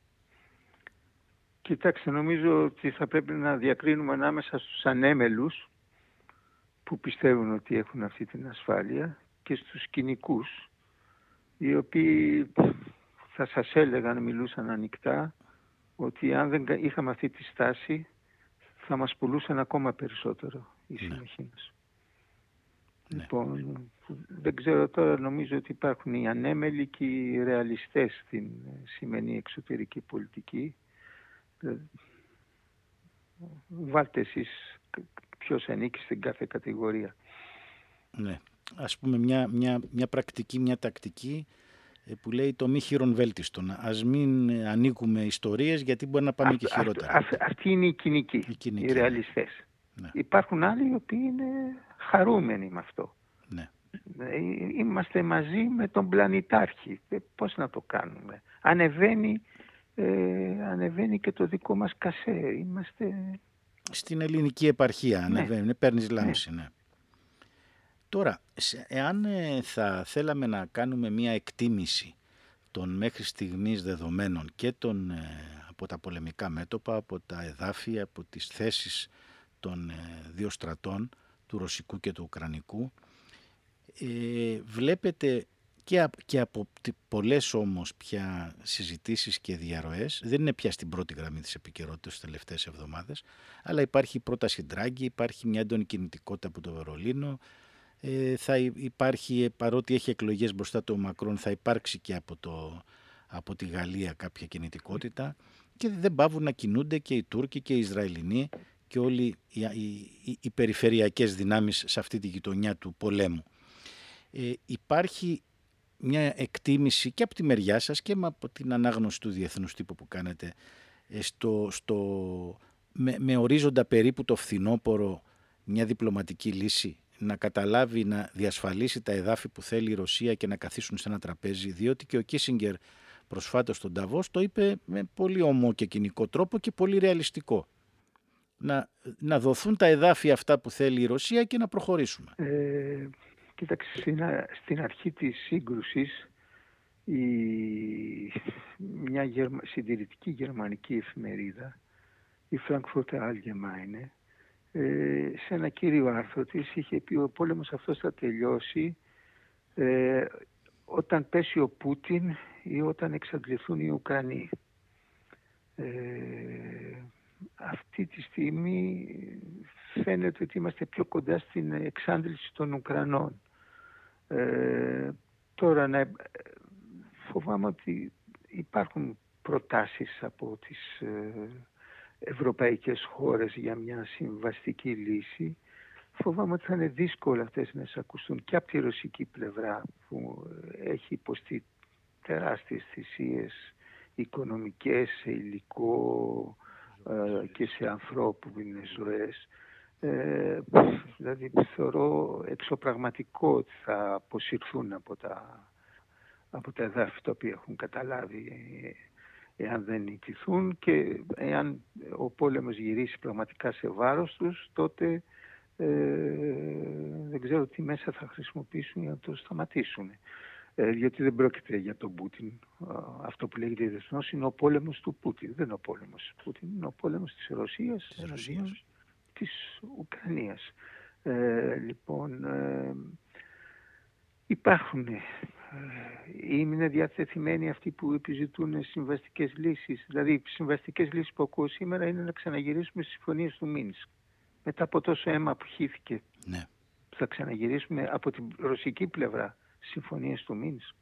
Κοιτάξτε, νομίζω ότι θα πρέπει να διακρίνουμε ανάμεσα στους ανέμελους που πιστεύουν ότι έχουν αυτή την ασφάλεια και στους κοινικούς οι οποίοι θα σας έλεγαν, μιλούσαν ανοιχτά ότι αν δεν είχαμε αυτή τη στάση θα μας πουλούσαν ακόμα περισσότερο οι ναι. συμμαχοί μας. Ναι. Λοιπόν, δεν ξέρω τώρα, νομίζω ότι υπάρχουν οι ανέμελοι και οι ρεαλιστές στην σημερινή εξωτερική πολιτική. Ε, βάλτε εσείς ποιος ανήκει στην κάθε κατηγορία.
Ναι. Ας πούμε μια, μια, μια πρακτική, μια τακτική ε, που λέει το μη χειρον βέλτιστον. Ας μην ανοίγουμε ιστορίες γιατί μπορεί να πάμε και χειρότερα.
Α, αυτή είναι η κοινική, οι, κοινική, οι ρεαλιστές. Ναι. Υπάρχουν άλλοι οι οποίοι είναι χαρούμενοι με αυτό. Ναι. Ε, είμαστε μαζί με τον πλανητάρχη. Ε, πώς να το κάνουμε. Ανεβαίνει, ε, ανεβαίνει και το δικό μας κασέ. Είμαστε
στην ελληνική επαρχία, ναι. ανεβαίνει, παίρνεις ναι. λάμψη, ναι. Τώρα, εάν ε, θα θέλαμε να κάνουμε μία εκτίμηση των μέχρι στιγμής δεδομένων και των, ε, από τα πολεμικά μέτωπα, από τα εδάφια, από τις θέσεις των ε, δύο στρατών, του Ρωσικού και του Ουκρανικού, βλέπετε και, και από πολλές όμως πια συζητήσεις και διαρροές, δεν είναι πια στην πρώτη γραμμή της επικαιρότητας τις τελευταίες εβδομάδες, αλλά υπάρχει η πρόταση Ντράγκη, υπάρχει μια έντονη κινητικότητα από το Βερολίνο, ε, θα υπάρχει, παρότι έχει εκλογές μπροστά του Μακρόν, θα υπάρξει και από, το, από τη Γαλλία κάποια κινητικότητα. Και δεν πάβουν να κινούνται και οι Τούρκοι και οι Ισραηλινοί και όλοι οι, οι, οι περιφερειακές δυνάμεις σε αυτή τη γειτονιά του πολέμου. Ε, υπάρχει μια εκτίμηση και από τη μεριά σας και από την ανάγνωση του διεθνούς τύπου που κάνετε ε, στο, στο, με, με ορίζοντα περίπου το φθινόπωρο μια διπλωματική λύση να καταλάβει να διασφαλίσει τα εδάφη που θέλει η Ρωσία και να καθίσουν σε ένα τραπέζι διότι και ο Κίσιγκερ προσφάτως στον Ταβός το είπε με πολύ ομό και κοινικό τρόπο και πολύ ρεαλιστικό. Να, να δοθούν τα εδάφη αυτά που θέλει η Ρωσία και να προχωρήσουμε.
Ε, κοίταξε, στην, αρχή της σύγκρουσης η, μια γερμα, συντηρητική γερμανική εφημερίδα, η Frankfurter Allgemeine, ε, σε ένα κύριο άρθρο της είχε πει ο πόλεμος αυτός θα τελειώσει ε, όταν πέσει ο Πούτιν ή όταν εξαντληθούν οι Ουκρανοί. Ε, αυτή τη στιγμή φαίνεται ότι είμαστε πιο κοντά στην εξάντληση των Ουκρανών. Ε, τώρα να, φοβάμαι ότι υπάρχουν προτάσεις από τις ε, ευρωπαϊκές χώρες για μια συμβαστική λύση. Φοβάμαι ότι θα είναι δύσκολο αυτές να εισακουστούν και από τη ρωσική πλευρά που έχει υποστεί τεράστιες θυσίες οικονομικές, σε υλικό ε, και σε ανθρώπινες ζωές. Ε, δηλαδή θεωρώ εξωπραγματικό ότι θα αποσυρθούν από τα, από τα εδάφη τα οποία έχουν καταλάβει εάν δεν νικηθούν και εάν ο πόλεμος γυρίσει πραγματικά σε βάρος τους τότε ε, δεν ξέρω τι μέσα θα χρησιμοποιήσουν για να το σταματήσουν. Ε, γιατί δεν πρόκειται για τον Πούτιν. Αυτό που λέγεται διεθνώς είναι ο πόλεμος του Πούτιν. Δεν είναι ο πόλεμος του Πούτιν, είναι ο πόλεμος της Ρωσίας, της, Ρωσίας. της Ουκρανίας. Ε, λοιπόν, ε, υπάρχουν ε, είναι διαθεθειμένοι αυτοί που επιζητούν συμβαστικές λύσεις. Δηλαδή, οι συμβαστικές λύσεις που ακούω σήμερα είναι να ξαναγυρίσουμε στις συμφωνίες του Μίνσκ. Μετά από τόσο αίμα που χύθηκε, ναι. θα ξαναγυρίσουμε από την ρωσική πλευρά συμφωνίες του Μίνσκ.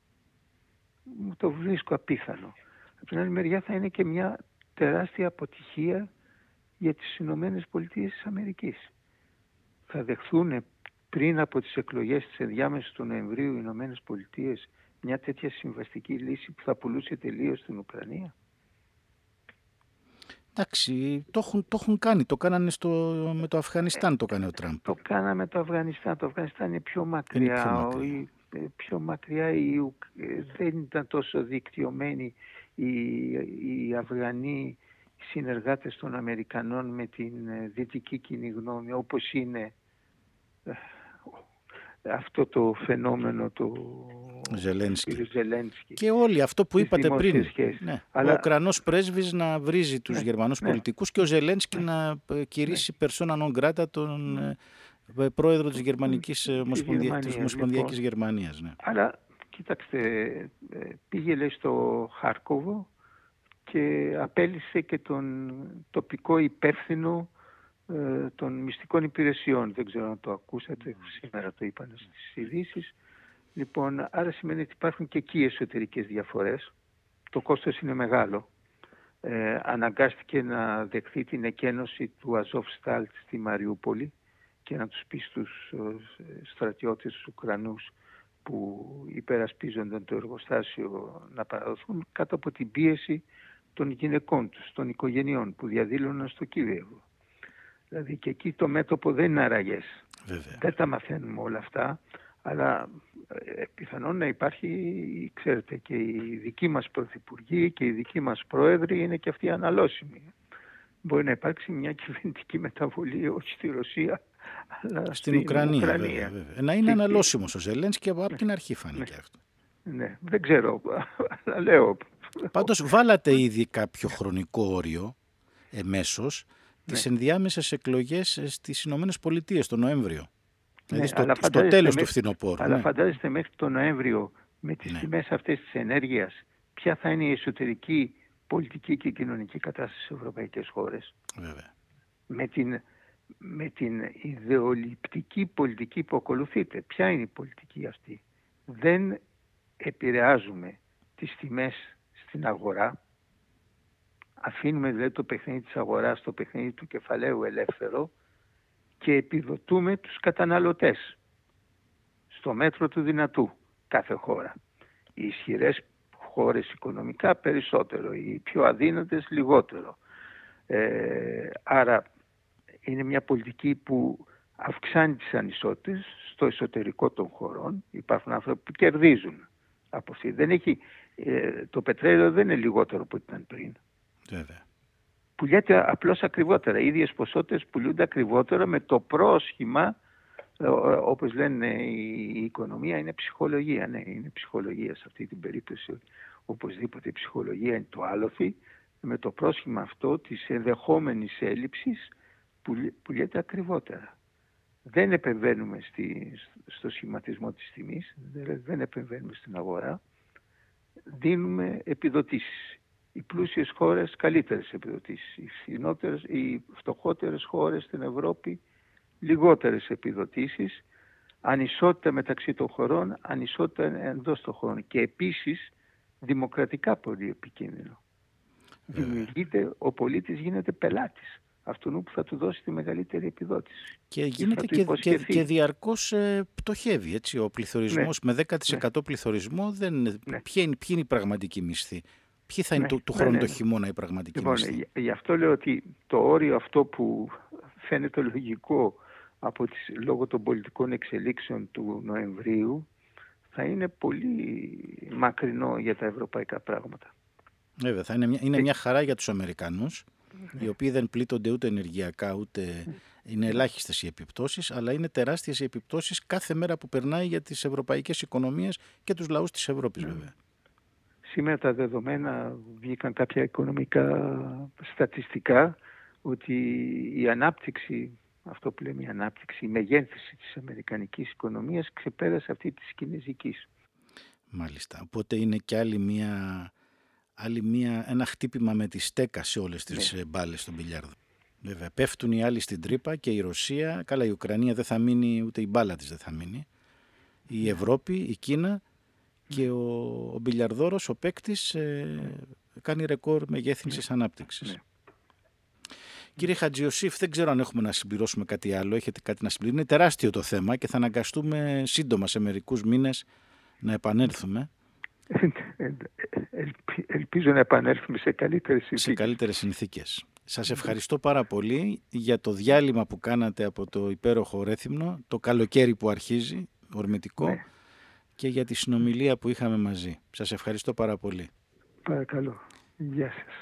Μου το βρίσκω απίθανο. Από την άλλη μεριά θα είναι και μια τεράστια αποτυχία για τις Ηνωμένες Πολιτείες της Αμερικής. Θα δεχθούν πριν από τις εκλογές της ενδιάμεσης του Νοεμβρίου οι Ηνωμένες Πολιτείες μια τέτοια συμβαστική λύση που θα πουλούσε τελείως στην Ουκρανία;
Εντάξει, το έχουν, το έχουν κάνει. Το κάνανε στο, με το Αφγανιστάν, το έκανε ο Τραμπ.
Το κάναμε με το Αφγανιστάν. Το Αφγανιστάν είναι πιο μακριά. Είναι πιο μακριά. Ε, πιο μακριά η, ε, δεν ήταν τόσο δικτυωμένοι οι, οι Αφγανοί συνεργάτες των Αμερικανών με την ε, δυτική κοινή γνώμη όπως είναι αυτό το φαινόμενο του
Ζελένσκι. Και όλοι αυτό που είπατε πριν. Ναι. Αλλά... Ο Ουκρανός πρέσβης να βρίζει τους ναι. Γερμανούς ναι. πολιτικούς και ο Ζελένσκι ναι. να κηρύσει ναι. non grata τον ναι. Ε, πρόεδρο της Γερμανικής της Ομοσπονδιακής λοιπόν. Γερμανίας. Ναι.
Αλλά κοίταξτε, ε, πήγε λέει στο Χάρκοβο και απέλησε και τον τοπικό υπεύθυνο ε, των μυστικών υπηρεσιών. Δεν ξέρω αν το ακούσατε, σήμερα το είπαν στις ειδήσεις. Λοιπόν, άρα σημαίνει ότι υπάρχουν και εκεί εσωτερικές διαφορές. Το κόστος είναι μεγάλο. Ε, αναγκάστηκε να δεχθεί την εκένωση του Αζόφ-Στάλτ στη Μαριούπολη και να τους πεις στους ε, στρατιώτες τους Ουκρανούς που υπερασπίζονταν το εργοστάσιο να παραδοθούν κάτω από την πίεση των γυναικών τους, των οικογενειών που διαδήλωναν στο Κίβεβο. Δηλαδή και εκεί το μέτωπο δεν είναι αραγές. Δεν τα μαθαίνουμε όλα αυτά, αλλά ε, πιθανόν να υπάρχει, ξέρετε, και η δική μας πρωθυπουργοί και η δική μας πρόεδροι είναι και αυτοί αναλώσιμοι. Μπορεί να υπάρξει μια κυβερνητική μεταβολή όχι στη Ρωσία, αλλά στην, στην Ουκρανία. Ουκρανία. Βέβαια,
Να είναι αναλώσιμος ο Ζελένσκι και από ναι. την αρχή φάνηκε
ναι.
αυτό.
Ναι, δεν ξέρω, αλλά λέω.
Πάντως βάλατε ήδη κάποιο χρονικό όριο εμέσως τις ναι. ενδιάμεσες εκλογές στις Ηνωμένες Πολιτείες τον Νοέμβριο. Δηλαδή ναι, στο, στο τέλος του φθινοπόρου.
Αλλά ναι. φαντάζεστε μέχρι τον Νοέμβριο με τις
Ναι.
τιμές αυτές της ενέργειας, ποια θα είναι η εσωτερική πολιτική και κοινωνική κατάσταση στις ευρωπαϊκές χώρες;
Βέβαια.
Με την, με την ιδεολειπτική πολιτική που ακολουθείτε. Ποια είναι η πολιτική αυτή; Δεν επηρεάζουμε τις τιμές στην αγορά. Αφήνουμε δηλαδή το παιχνίδι της αγοράς, το παιχνίδι του κεφαλαίου ελεύθερο και επιδοτούμε τους καταναλωτές στο μέτρο του δυνατού κάθε χώρα. Οι ισχυρές χώρες οικονομικά περισσότερο, οι πιο αδύνατες λιγότερο. Ε, άρα είναι μια πολιτική που αυξάνει τις ανισότητες στο εσωτερικό των χωρών. Υπάρχουν άνθρωποι που κερδίζουν από αυτή. Δεν έχει, ε, το πετρέλαιο δεν είναι λιγότερο από ό,τι ήταν πριν.
Βέβαια.
Πουλιέται απλώς ακριβότερα. Οι ίδιες ποσότητες πουλούνται ακριβότερα με το πρόσχημα ε, ο- όπως λένε η η οικονομία είναι ψυχολογία. Ναι, είναι ψυχολογία σε αυτή την περίπτωση. Οπωσδήποτε η ψυχολογία είναι το άλοθη με το πρόσχημα αυτό της ενδεχόμενης έλλειψης πουλι- πουλιέται ακριβότερα. Δεν επεμβαίνουμε στη, στο σχηματισμό της τιμής, δεν, δεν επεμβαίνουμε στην αγορά, δίνουμε επιδοτήσεις. Οι πλούσιες χώρες καλύτερες επιδοτήσεις. Οι, φθηνότερες, οι φτωχότερες χώρες στην Ευρώπη λιγότερες επιδοτήσεις, ανισότητα μεταξύ των χωρών, ανισότητα εντός των χωρών και επίσης δημοκρατικά πολύ επικίνδυνο.
Βέβαια.
Δημιουργείται, ο πολίτης γίνεται πελάτης αυτού που θα του δώσει τη μεγαλύτερη επιδότηση.
Και
θα
γίνεται
του
και, και,
υποσχεθεί.
και διαρκώς ε, πτωχεύει. Έτσι. Ο πληθωρισμός με 10% πληθωρισμό δεν είναι...
Ναι.
Ποια, είναι, ποιοι είναι οι πραγματικοί μισθοί. Ποιοι θα είναι
Ναι,
του, του
ναι,
χρόνου
ναι,
το
ναι.
χειμώνα οι πραγματικοί
Λοιπόν,
μισθοί.
γι- γι' αυτό λέω ότι το όριο αυτό που φαίνεται λογικό από τις, λόγω των πολιτικών εξελίξεων του Νοεμβρίου θα είναι πολύ μακρινό για τα ευρωπαϊκά πράγματα.
Βέβαια, θα είναι μια,
Ε,
είναι μια χαρά για τους Αμερικανούς,
Ναι.
Οι οποίοι δεν πλήττονται ούτε ενεργειακά, ούτε είναι ελάχιστες οι επιπτώσεις, αλλά είναι τεράστιες οι επιπτώσεις κάθε μέρα που περνάει για τις ευρωπαϊκές οικονομίες και τους λαούς της Ευρώπης
Ναι.
βέβαια.
Σήμερα τα δεδομένα βγήκαν κάποια οικονομικά στατιστικά ότι η ανάπτυξη, αυτό που λέμε η ανάπτυξη, η μεγέθυνση της αμερικανικής οικονομίας ξεπέρασε αυτή της κινέζικης.
Μάλιστα. Οπότε είναι και άλλη μια, άλλη μια, ένα χτύπημα με τη στέκα σε όλες τις
Ναι.
ναι. μπάλες στον μπιλιάρδο. Βέβαια, πέφτουν οι άλλοι στην τρύπα και η Ρωσία, καλά η Ουκρανία δεν θα μείνει, ούτε η μπάλα της δεν θα μείνει.
Ναι.
Η Ευρώπη, η Κίνα και ο, ο μπιλιαρδόρος, ο παίκτης, κάνει ρεκόρ μεγέθυνσης ανάπτυξης.
Ναι.
Κύριε Χατζιωσήφ, δεν ξέρω αν έχουμε να συμπληρώσουμε κάτι άλλο. Έχετε κάτι να συμπληρώσετε. Είναι τεράστιο το θέμα και θα αναγκαστούμε σύντομα σε μερικούς μήνες να επανέλθουμε
Ελπι- Ελπίζω να επανέλθουμε σε καλύτερες
σε
συνθήκες.
καλύτερες συνθήκες. Σας ευχαριστώ πάρα πολύ για το διάλειμμα που κάνατε από το υπέροχο Ρέθυμνο, το καλοκαίρι που αρχίζει, ορμητικό,
Ναι.
και για τη συνομιλία που είχαμε μαζί. Σας ευχαριστώ πάρα πολύ.
Παρακαλώ. Γεια σας.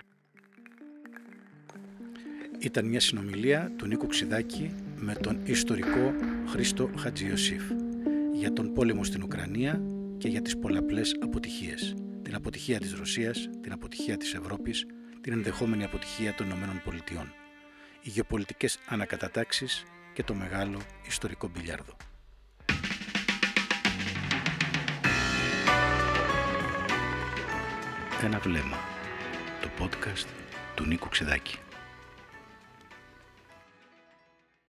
Ήταν μια συνομιλία του Νίκου Ξιδάκη με τον ιστορικό Χρήστο Χατζιωσήφ για τον πόλεμο στην Ουκρανία και για τις πολλαπλές αποτυχίες. Την αποτυχία της Ρωσίας, την αποτυχία της Ευρώπης, την ενδεχόμενη αποτυχία των Ηνωμένων Πολιτειών. Οι γεωπολιτικές ανακατατάξεις και το μεγάλο ιστορικό μπιλιάρδο. Ένα βλέμμα. Το podcast του Νίκου Ξιδάκη.